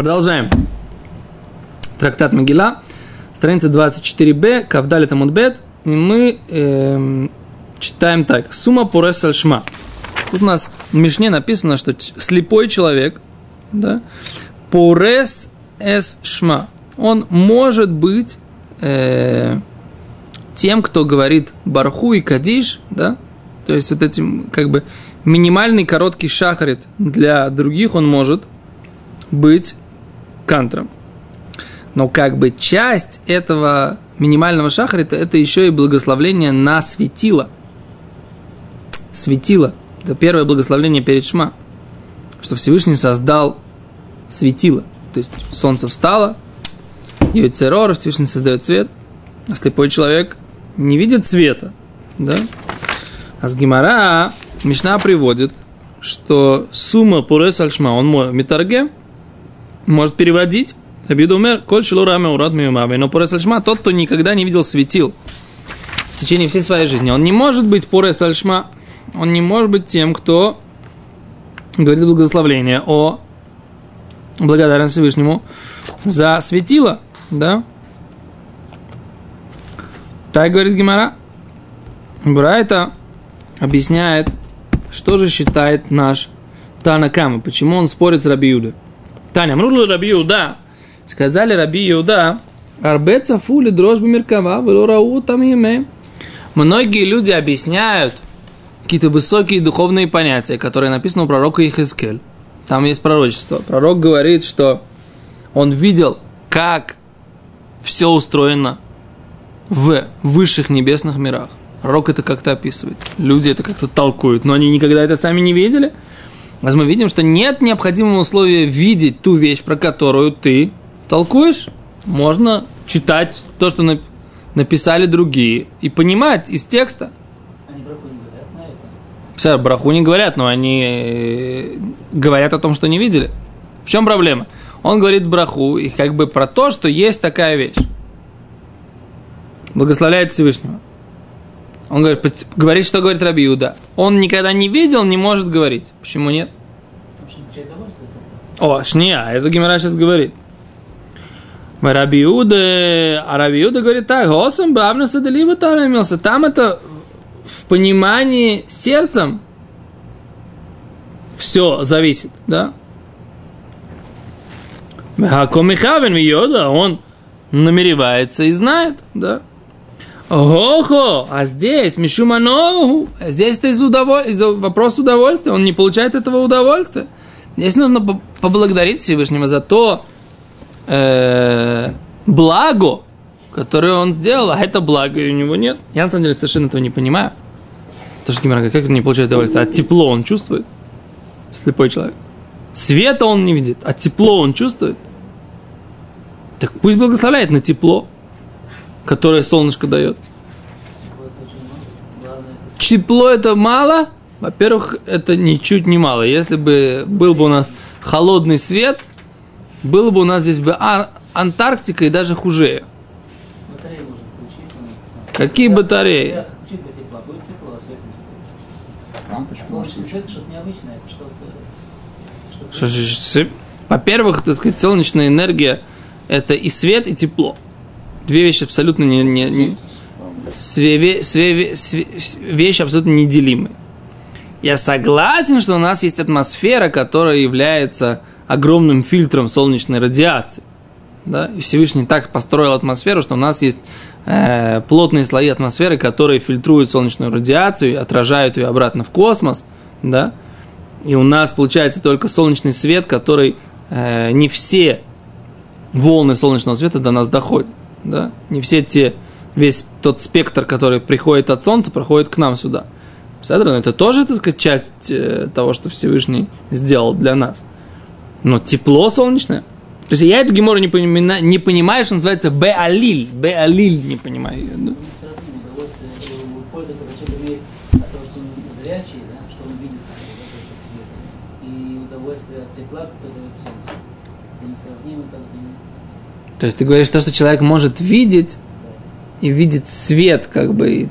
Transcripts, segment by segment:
Продолжаем. Трактат Могила, страница 24б, Кавдали Тамудбет, и мы э, читаем так. Сума Пурес Шма. Тут у нас в Мишне написано, что слепой человек, да, Пурес Эс Шма, он может быть э, тем, кто говорит Барху и Кадиш, да, то есть вот этим как бы минимальный короткий шахарит для других он может быть кантром. Но как бы часть этого минимального шахарита это еще и благословление на светило. Светило. Это первое благословление перед Шма. Что Всевышний создал светило. То есть солнце встало, Йойцерор, Всевышний создает свет, а слепой человек не видит света. Да? А с Гимара Мишна приводит, что сумма пурес альшма, он может метарге, может переводить. Рабиуда умер, коль шилу раме урад миюмаве. Но пурес альшма, тот, кто никогда не видел светил в течение всей своей жизни, он не может быть пурес альшма, он не может быть тем, кто говорит благословление о благодарности Всевышнему за светило, да? Так говорит Гимара. Брайта объясняет, что же считает наш Танакама, почему он спорит с Раби Юда. Таня, мрудла Раби Юда, сказали Раби Юда, Арбеца фули дрожбы меркава, велорау там име. Многие люди объясняют какие-то высокие духовные понятия, которые написаны у пророка Ихискель. Там есть пророчество. Пророк говорит, что он видел, как все устроено в высших небесных мирах. Пророк это как-то описывает. Люди это как-то толкуют, но они никогда это сами не видели. А мы видим, что нет необходимого условия видеть ту вещь, про которую ты толкуешь. Можно читать то, что написали другие, и понимать из текста. Они браху не говорят на это? Все, браху не говорят, но они э, говорят о том, что не видели. В чем проблема? Он говорит браху, и как бы про то, что есть такая вещь. Благословляет Всевышнего. Он говорит, говорит, что говорит Раби Иуда. Он никогда не видел, не может говорить. Почему нет? О, шния, это Гимара сейчас говорит. Раби Иуда, а Раби Иуда говорит так, Госам Бабнуса Делива имелся. Там это в понимании сердцем все зависит, да? Комихавен Йода, он намеревается и знает, да? Охо, а здесь Мишуманову, здесь это из, удоволь... из вопрос удовольствия, он не получает этого удовольствия. Здесь нужно поблагодарить Всевышнего за то э, благо, которое он сделал, а это благо у него нет. Я на самом деле совершенно этого не понимаю. Потому что Гимара, как он не получает удовольствие? А тепло он чувствует? Слепой человек. Света он не видит, а тепло он чувствует. Так пусть благословляет на тепло которое солнышко дает. Тепло это мало? Во-первых, это ничуть не мало. Если бы был бы у нас холодный свет, было бы у нас здесь бы Антарктика и даже хуже. Какие батареи? Во-первых, так сказать, солнечная энергия это и свет, и тепло две вещи абсолютно не, не, не све, све, све, вещи абсолютно неделимые. Я согласен, что у нас есть атмосфера, которая является огромным фильтром солнечной радиации. Да? И Всевышний так построил атмосферу, что у нас есть э, плотные слои атмосферы, которые фильтруют солнечную радиацию, отражают ее обратно в космос. Да? И у нас получается только солнечный свет, который э, не все волны солнечного света до нас доходят да, не все те, весь тот спектр, который приходит от Солнца, проходит к нам сюда. Седрон, это тоже, так сказать, часть э, того, что Всевышний сделал для нас. Но тепло солнечное. То есть я эту гемору не, понимаю, не понимаю, что называется беалиль. Беалиль не понимаю. Да? тепла, который дает солнце. Это несравнимо как бы то есть ты говоришь то, что человек может видеть и видит свет, как бы,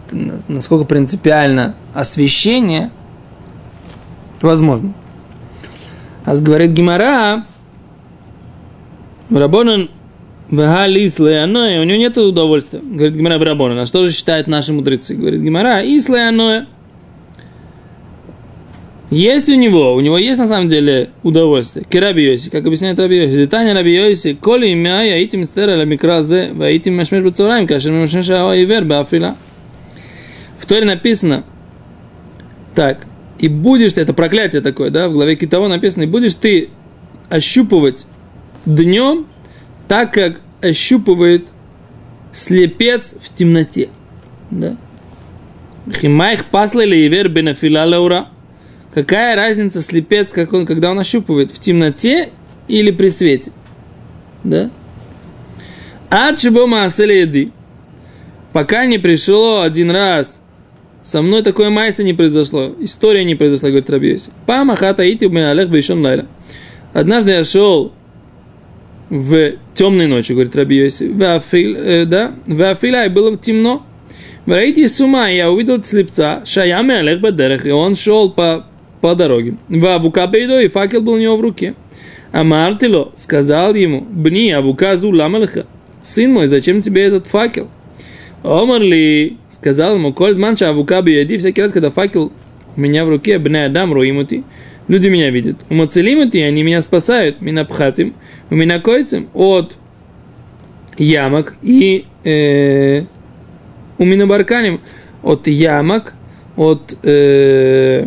насколько принципиально освещение, возможно. А говорит Гимара, Рабонан Вагалис Леаноя, у него нет удовольствия. Говорит Гимара Брабона. На что же считают наши мудрецы? Говорит Гимара, Ис Леаноя. Есть у него, у него есть на самом деле удовольствие. Кераби Йоси, как объясняет Раби Йоси. Детание Раби Йоси, коли имя я этим стера ла микразе, ва этим машмеш бацараем, кашер машмеш ао ивер бафила. В Торе написано, так, и будешь, это проклятие такое, да, в главе Китаво написано, и будешь ты ощупывать днем, так как ощупывает слепец в темноте. Да. Химайх пасла или ивер бенафила лаура. Какая разница слепец, как он, когда он ощупывает, в темноте или при свете? Да? А чего еды? Пока не пришло один раз со мной такое майса не произошло. История не произошла, говорит Рабиоси. Пама хата ити алех бейшон лайла. Однажды я шел в темной ночи, говорит Рабиоси. Э, да? В Афиля было темно. Враите с ума, я увидел слепца, шаями алех бадерех, и он шел по, по дороге. В Авука и факел был у него в руке. А Мартило сказал ему, бни, Авука зу ламалха, сын мой, зачем тебе этот факел? Омарли сказал ему, коль зманша авука биеди, всякий раз, когда факел у меня в руке, бне адам руимути, люди меня видят. Умацелимути, они меня спасают, меня пхатим, у меня койцем от ямок и э, у меня барканим от ямок, от э,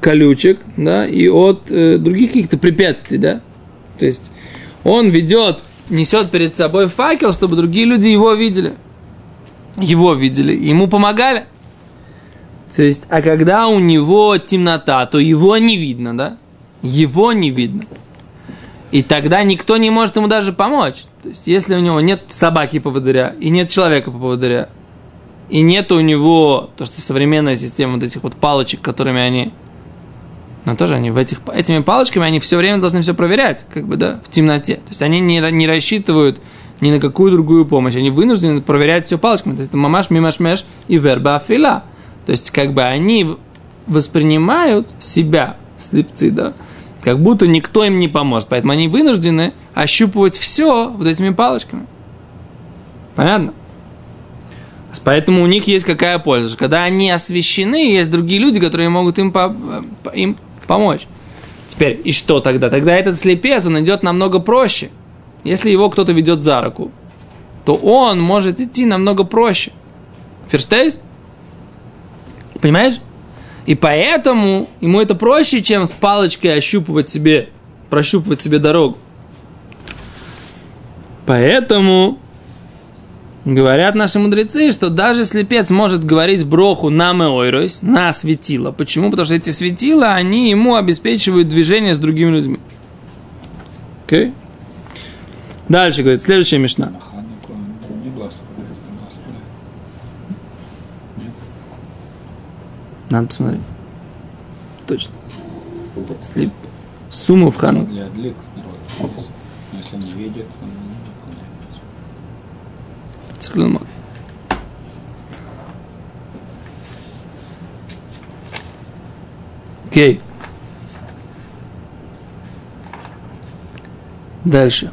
колючек, да, и от э, других каких-то препятствий, да. То есть он ведет, несет перед собой факел, чтобы другие люди его видели его видели, ему помогали. То есть, а когда у него темнота, то его не видно, да? Его не видно. И тогда никто не может ему даже помочь. То есть, если у него нет собаки поводыря, и нет человека поводыря, и нет у него, то, что современная система вот этих вот палочек, которыми они, но тоже они в этих, этими палочками, они все время должны все проверять, как бы, да, в темноте. То есть, они не, не рассчитывают ни на какую другую помощь. Они вынуждены проверять все палочками. То есть это мамаш, мимашмеш и верба афила. То есть как бы они воспринимают себя, слепцы, да, как будто никто им не поможет. Поэтому они вынуждены ощупывать все вот этими палочками. Понятно? Поэтому у них есть какая польза? Когда они освещены, есть другие люди, которые могут им, по, им помочь. Теперь, и что тогда? Тогда этот слепец, он идет намного проще. Если его кто-то ведет за руку, то он может идти намного проще. Ферштейст? Понимаешь? И поэтому ему это проще, чем с палочкой ощупывать себе, прощупывать себе дорогу. Поэтому говорят наши мудрецы, что даже слепец может говорить броху на меойройс, на светило. Почему? Потому что эти светила, они ему обеспечивают движение с другими людьми. Окей? Okay? Дальше говорит, следующая мешна. Надо посмотреть. Точно. Слип. Сумму в хану. Если он видит, он не выполняет. Окей. Дальше.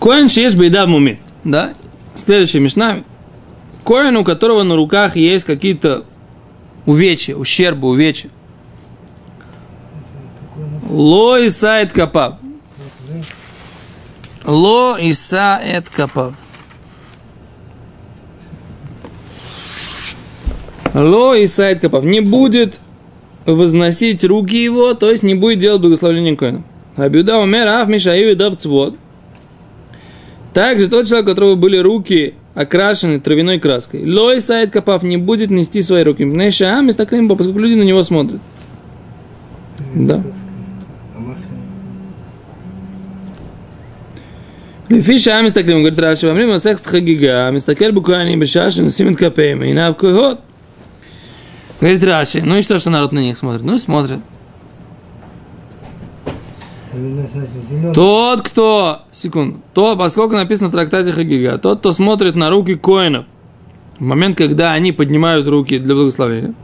Коин шеешь бейда муме. Да? Следующая мешна. Коин, у которого на руках есть какие-то увечья, ущербы, увечья. Ло и сайт капав. Ло и сайт капав. Ло и сайт капав. Не будет возносить руки его, то есть не будет делать благословление коина. Рабиуда умер, аф мишаию и дав. Также тот человек, у которого были руки окрашены травяной краской. Лой сайт копав не будет нести свои руки. Нейша амис таклим, поскольку люди на него смотрят. Да. Лифиша амис так таклим, говорит Раши, во время секс хагига, амис так такель буквально не бешаши, но Симен капеем, и на какой год. Говорит Раши, ну и что, что народ на них смотрит? Ну и смотрит. Тот, кто, секунду, то, поскольку написано в трактате Хагига, тот, кто смотрит на руки коинов, в момент, когда они поднимают руки для благословения,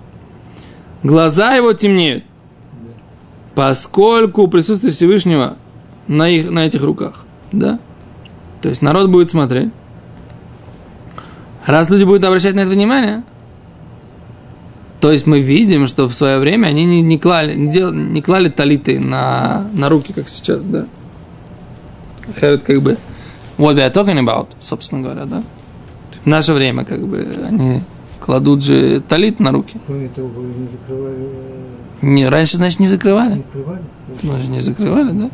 глаза его темнеют, поскольку присутствие Всевышнего на, их, на этих руках, да? То есть народ будет смотреть. Раз люди будут обращать на это внимание, то есть мы видим, что в свое время они не, не, клали, не, дел, не клали талиты на, на руки, как сейчас, да? Херет как бы what we are talking about, собственно говоря, да? В наше время, как бы, они кладут же талит на руки. Кроме того, не закрывали... Э, не, раньше, значит, не закрывали. Не закрывали? Значит, не закрывали, да?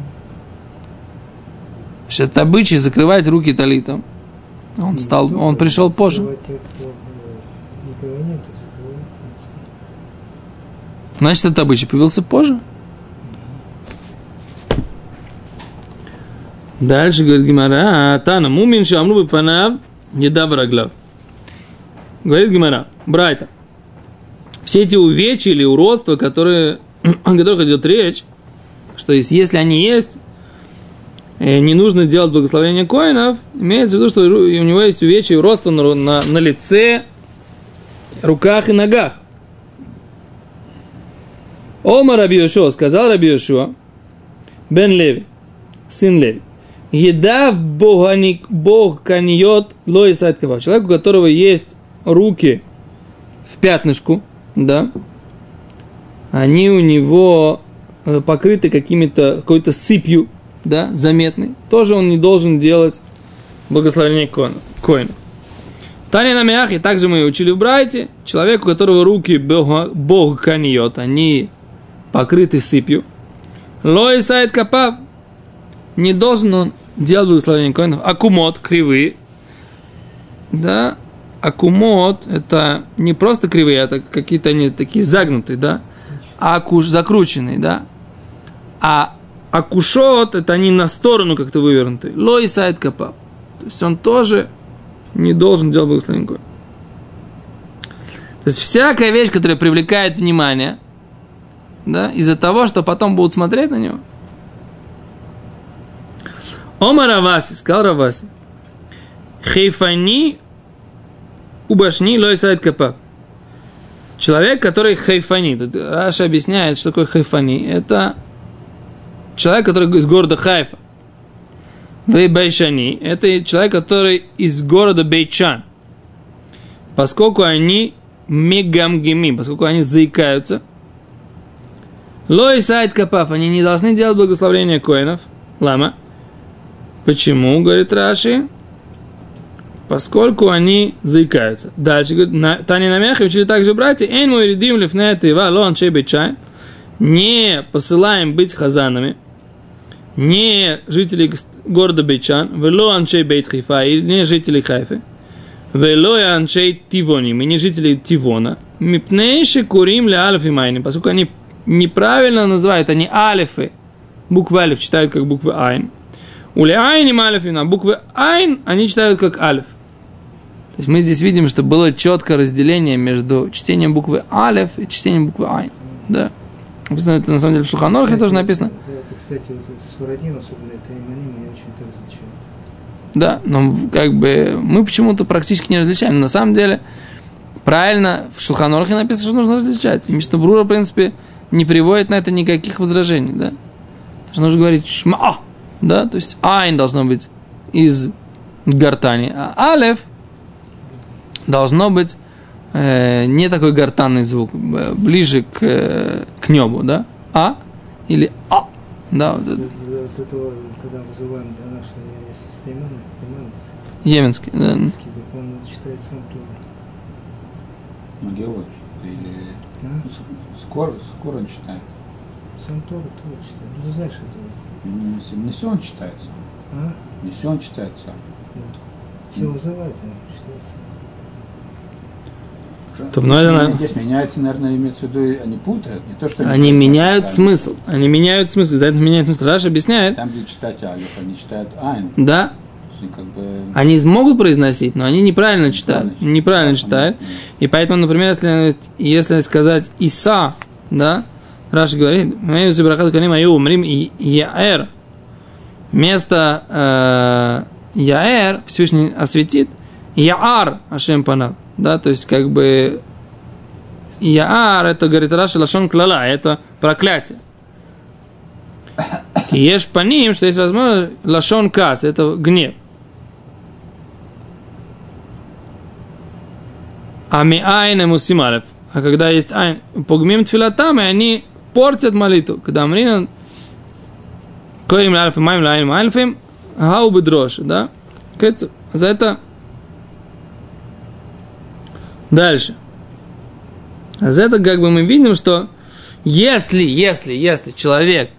Значит, это обычай закрывать руки талитом. Он стал, он пришел позже. Значит, этот обычай появился позже. Дальше говорит Гимара, Тана, мумин шамру панав, еда. Говорит Гимара, братья, все эти увечья или уродства, которые, о которых идет речь, что есть, если они есть, э, не нужно делать благословение коинов, имеется в виду, что у него есть увечья и уродства на, на, на лице, руках и ногах. Ома Раби сказал Раби Йошуа, Бен Леви, сын Леви, еда в Бог каньет лоисайт кава. Человек, у которого есть руки в пятнышку, да, они у него э, покрыты какими-то, какой-то сыпью, да, заметной, тоже он не должен делать благословение коина. Таня на мяхе, также мы учили в Брайте, человек, у которого руки Бог каньет, они покрытый сыпью. Лой сайт капав. Не должен он делать благословение коинов. Акумот, кривые. Да, акумот это не просто кривые, это какие-то они такие загнутые, да. А акуш закрученные, да. А акушот это они на сторону как-то вывернутые. Лой сайт капав. То есть он тоже не должен делать благословение коинов. То есть всякая вещь, которая привлекает внимание – да, из-за того, что потом будут смотреть на него. אמר רב אסי, сказал Рав Аси, חיפני ובישני לא ישא את כפיו. Человек, который חיפני. Раши объясняет, что такое חיפני. Это человек, который из города Хайфа. ובישני. Это человек, который из города Бейшан. Поскольку они мегамгими, поскольку они заикаются, Лой сайт капав, они не должны делать благословление коинов. Лама. Почему, говорит Раши? Поскольку они заикаются. Дальше, говорит, Таня на мяхе учили также братья, Эйн мой редим лифнет ива лон чай. Не посылаем быть хазанами, не жители города Бейчан, вело анчей бейт хайфа, и не жители Хайфы, вело анчей тивоним, и не жители Тивона, мипнейши курим ле алфи майни, поскольку они неправильно называют, они алифы. Буквы алиф читают как буквы айн. У айним алифина, буквы айн они читают как алиф. То есть мы здесь видим, что было четкое разделение между чтением буквы алиф и чтением буквы айн. Да. Написано это на самом деле в Шуханорхе тоже написано. Это, кстати, с Фарадим, особенно это иманим, я очень это различаю. Да, но как бы мы почему-то практически не различаем. Но на самом деле, правильно, в Шулханорхе написано, что нужно различать. И Мишнабрура, в принципе, не приводит на это никаких возражений, да. Даже нужно говорить шма, да, то есть айн должно быть из гортани, а алев должно быть э, не такой гортанный звук, э, ближе к, э, к небу, да, а или а, да. Вот это. Вот этого, когда вызываем до нашего системы, Йеменский, да. Так он читает сам Тору. Могилович или... А? Скоро, скоро он читает. Сам Тору тоже читает. Ну, ты знаешь это. Не, не все он читается. А? Не все он читается. Да. Все вызывают, он читается. То, ну, это... Здесь меняется, наверное, имеется в виду, они путают, не то, что они, они меняют читают. смысл. Они меняют смысл, за это меняют смысл. Раша объясняет. Там, где читать алиф, они читают айн. Да. Как бы... Они могут произносить, но они неправильно читают. Неправильно, неправильно читают. И поэтому, например, если, если сказать Иса, да, Раши говорит, мы Зибрахат Каним Аю умрим и Яэр. Место э, Яэр Всевышний осветит. Яар Ашем Панав. Да, то есть как бы Яар, это, говорит Раши, Лашон Клала, это проклятие. Ешь по ним, что есть возможность, Лашон Кас, это гнев. А ми айн мусималев. А когда есть айн, погмим тфилатам, и они портят молитву. Когда мринан, коим лальфим, маем лайн альфим, гау бедрош, да? За это Дальше. А за это как бы мы видим, что если, если, если человек,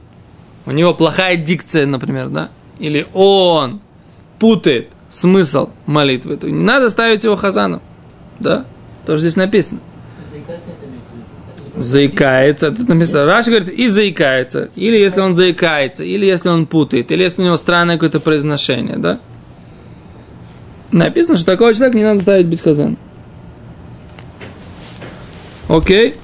у него плохая дикция, например, да, или он путает смысл молитвы, то не надо ставить его хазаном, да, тоже здесь написано. Заикается, тут написано, Раш говорит, и заикается, или если он заикается, или если он путает, или если у него странное какое-то произношение, да. Написано, что такого человека не надо ставить быть хазаном. Окей.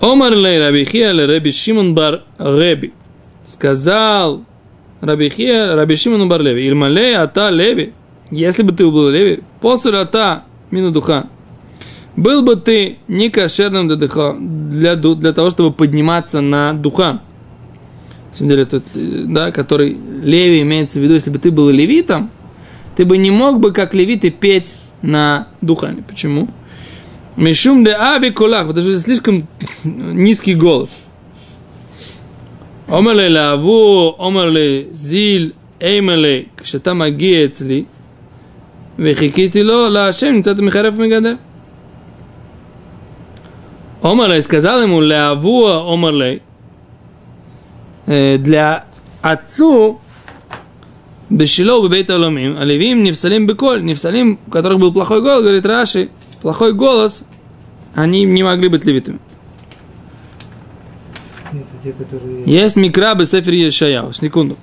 Омар лей Рабихия ле Раби Шимон бар Реби. Сказал Рабихия Раби Шимон бар Леви. Ильмалей ата Леви. Если бы ты был Леви, после ата мину духа. Был бы ты не кошерным для, духа, для, для того, чтобы подниматься на духа. На самом деле, это, да, который Леви имеется в виду, если бы ты был левитом, ты бы не мог бы, как левиты, петь на духане. Почему? Мишум де аби кулах, потому что слишком низкий голос. Омале лаву, омерли зиль, эймерли, кшета магия эцли, вехикити ло, лашем, нецата михарев мегадев. Омале сказал ему, лаву, омале для отцу, Бешило бейт аламим, а левиим нефсалим беколь, нефсалим, у которых был плохой голос, говорит Раши, плохой голос, они не могли быть левитами. Те, которые... Есть микра бесефер Ешаяу. Секунду.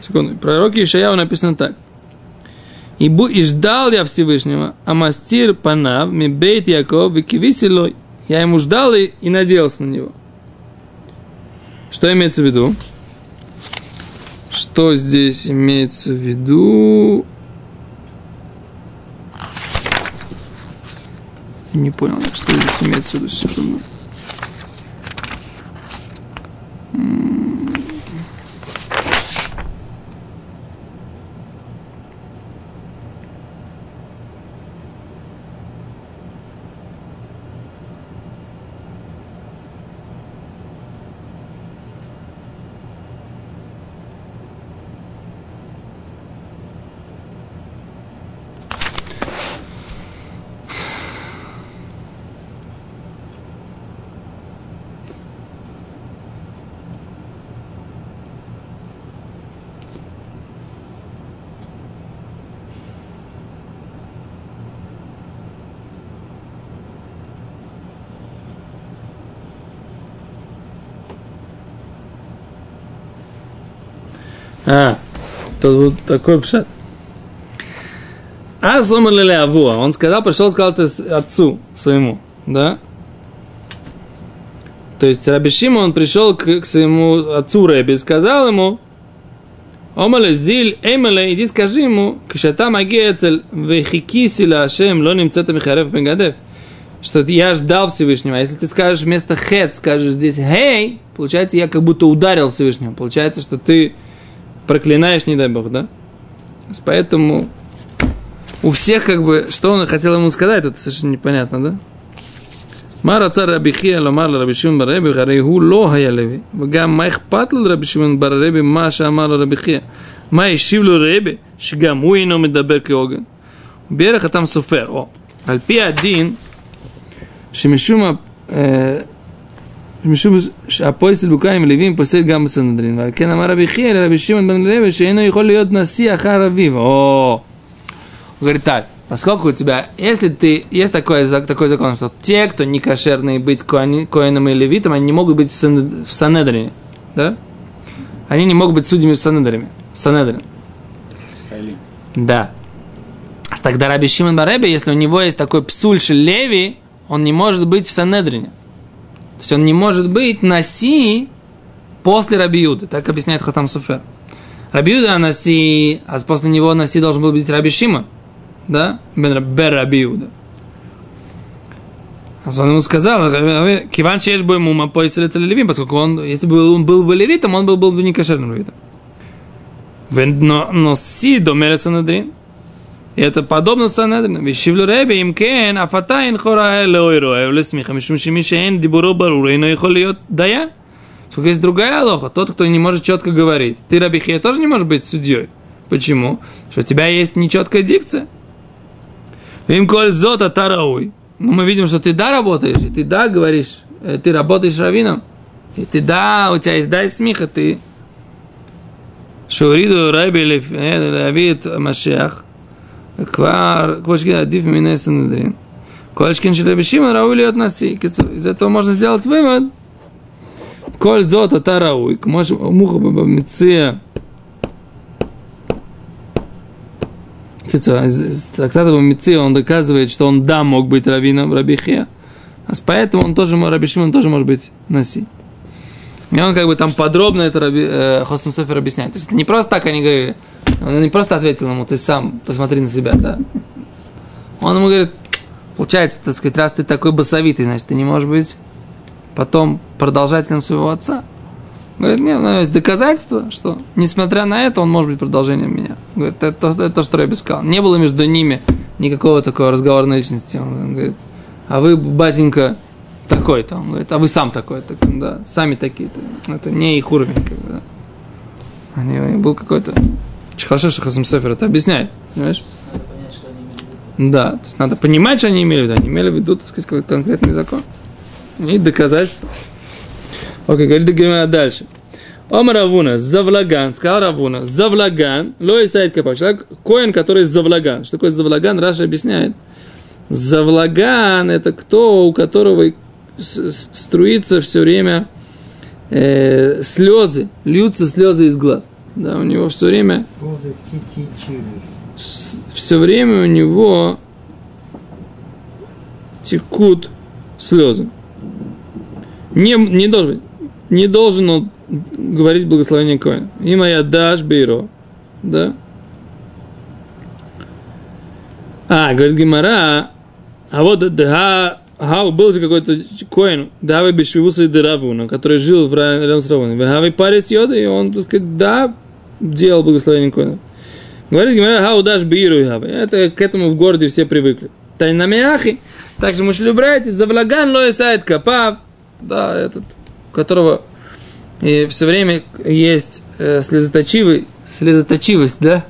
Секунду. Пророке Ешаяу написано так. И, бу, и ждал я Всевышнего, а мастир панав, ми бейт Яков, и кивисилой. Я ему ждал и, и надеялся на него. Что имеется в виду? Что здесь имеется в виду? Не понял, что здесь имеется в виду. Секунду. Mm. А, тут вот такой пшат. А сомали Авуа, он сказал, пришел, сказал отцу своему, да? То есть Рабишима, он пришел к, к своему отцу Рэби, сказал ему, Омале зиль, эмале, иди скажи ему, кшата магецель, вехикиси ла ашем, ло немцета михарев бенгадев, что я ждал Всевышнего. А если ты скажешь вместо хет, скажешь здесь хей, получается, я как будто ударил Всевышнего. Получается, что ты проклинаешь, не дай бог, да? Поэтому у всех как бы, что он хотел ему сказать, это совершенно непонятно, да? מה רצה רבי חייא לומר לרבי שמעון בר רבי, הרי הוא לא היה לוי, וגם מה אכפת לו לרבי שמעון בר רבי מה שאמר לו רבי חייא? מה השיב לו רבי, שגם הוא אינו מדבר כהוגן? בערך אתה סופר, או, על פי הדין, שמשום משום שהפועסל בוקיים לווים פוסל גם בסנדרין. ועל כן אמר רבי חיאל רבי שמעון בן לוי שאינו יכול להיות נשיא אחר אביו. או... Он говорит так, поскольку у тебя, если ты, есть такой, такой закон, что те, кто не кошерные быть коином и левитом, они не могут быть в, сан, санедрине, да? Они не могут быть судьями в санедрине. Санедрин. Да. Тогда Раби Шимон Бареби, если у него есть такой псульши леви, он не может быть в санедрине. То есть он не может быть Наси после Раби Юды. Так объясняет Хатам Суфер. Раби Юда Наси, а после него Наси должен был быть Раби Шима. Да? Бен Раби Юда. А он ему сказал, Киван Чеш бы ему поясали левим, поскольку он, если бы он был бы левитом, он был, был бы не кошерным левитом. Но, но си до мере санедрин. И это подобно Санедрину. Вещивлю Ребе им кен, а фатайн хора элойро, а эвлесмиха, мишум шимишен, дибуро барура, и но льет даян. Сколько есть другая лоха, тот, кто не может четко говорить. Ты, Рабихия, тоже не можешь быть судьей. Почему? Что у тебя есть нечеткая дикция. Им коль зота тарауй. Ну, мы видим, что ты да работаешь, и ты да говоришь, э, ты работаешь раввином, и ты да, у тебя есть да и смеха, ты. Шуриду Раби э, Левит Машех – Квар, квошки, адиф, миней, санедрин. Кольшкин Шилабишима Раули от Наси. Из этого можно сделать вывод. Коль зота тарауй. Муха бабамиция. Из трактата Бамиция он доказывает, что он да мог быть раввином Рабихе. А поэтому он тоже, РабиШим, он тоже может быть Наси. И он как бы там подробно это Раби, э, Хосам Софер объясняет. То есть это не просто так они говорили – он не просто ответил ему, ты сам посмотри на себя, да. Он ему говорит, получается, так сказать, раз ты такой басовитый, значит, ты не можешь быть потом продолжателем своего отца. Говорит, нет, у есть доказательства, что, несмотря на это, он может быть продолжением меня. Говорит, это то, это то что Рэби сказал. Не было между ними никакого такого разговора на личности. Он говорит, а вы, батенька, такой-то. Он говорит, а вы сам такой-то. Да, сами такие-то. Это не их уровень. Как бы, да. Они, был какой-то... Очень хорошо, что Хасам Сефер это объясняет. Понимаешь? Да, то есть надо понимать, что они имели в виду. Они имели в виду, так сказать, какой-то конкретный закон. И доказательства. Окей, говорит Гимара дальше. Омар Равуна, Завлаган, сказал Равуна, Завлаган, ло Исаид Капа. Человек, коин, который Завлаган. Что такое Завлаган, Раша объясняет. Завлаган – это кто, у которого струится все время э, слезы, льются слезы из глаз. Да, у него все время... Все время у него текут слезы. Не, не должен быть не должен он говорить благословение Коина. И моя дашь бейро. Да? А, говорит Гимара, а вот да, Хау был же какой-то коин, Давай Бешвивуса и Деравуна, который жил в рядом с Равуном. Хавай Парис Йода, и он, так сказать, да, делал благословение коина. Говорит Гимара, Хау дашь биру Это к этому в городе все привыкли. Тайнамиахи. Также мужчины братья, завлаган лоисает капав. Да, этот у которого и все время есть э, слезоточивый, слезоточивость, да?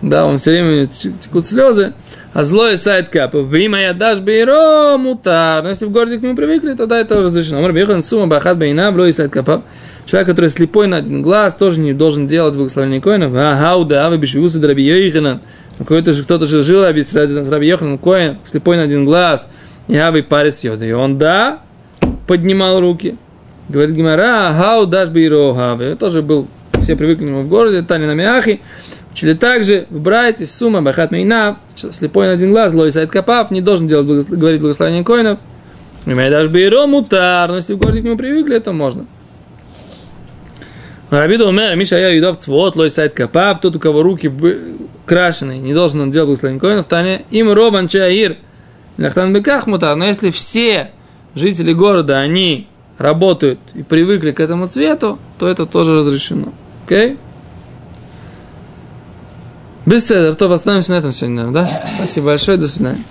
Да, он все время текут слезы. А злой сайт капа. Вима я дашь бейро мутар. Но если в городе к нему привыкли, тогда это разрешено. Мар бехан сума бахат бейна блой сайт капа. Человек, который слепой на один глаз, тоже не должен делать благословение коинов. А хауда, а вы бишвусы драби йоханан. Какой-то же кто-то же жил раби, раби йоханан коин, слепой на один глаз. И авы парис йода. И он, да, поднимал руки. Говорит Гимара, хау даш бирохаве. Тоже был, все привыкли к нему в городе, Тани на Мяхи. Учили также в брате, сумма, бахат мейна, слепой на один глаз, лой сайт капав, не должен делать, говорить благословение коинов. Имея даже бейро мутар, но если в городе к нему привыкли, это можно. Рабида умер, Миша я юдов цвот, лой сайт капав, тот, у кого руки крашеные, не должен он делать благословение коинов, Таня им робан чаир, ляхтан беках мутар, но если все жители города, они работают и привыкли к этому цвету, то это тоже разрешено. Окей? Okay? Без седер, то остановимся на этом сегодня, наверное, да? Спасибо большое, до свидания.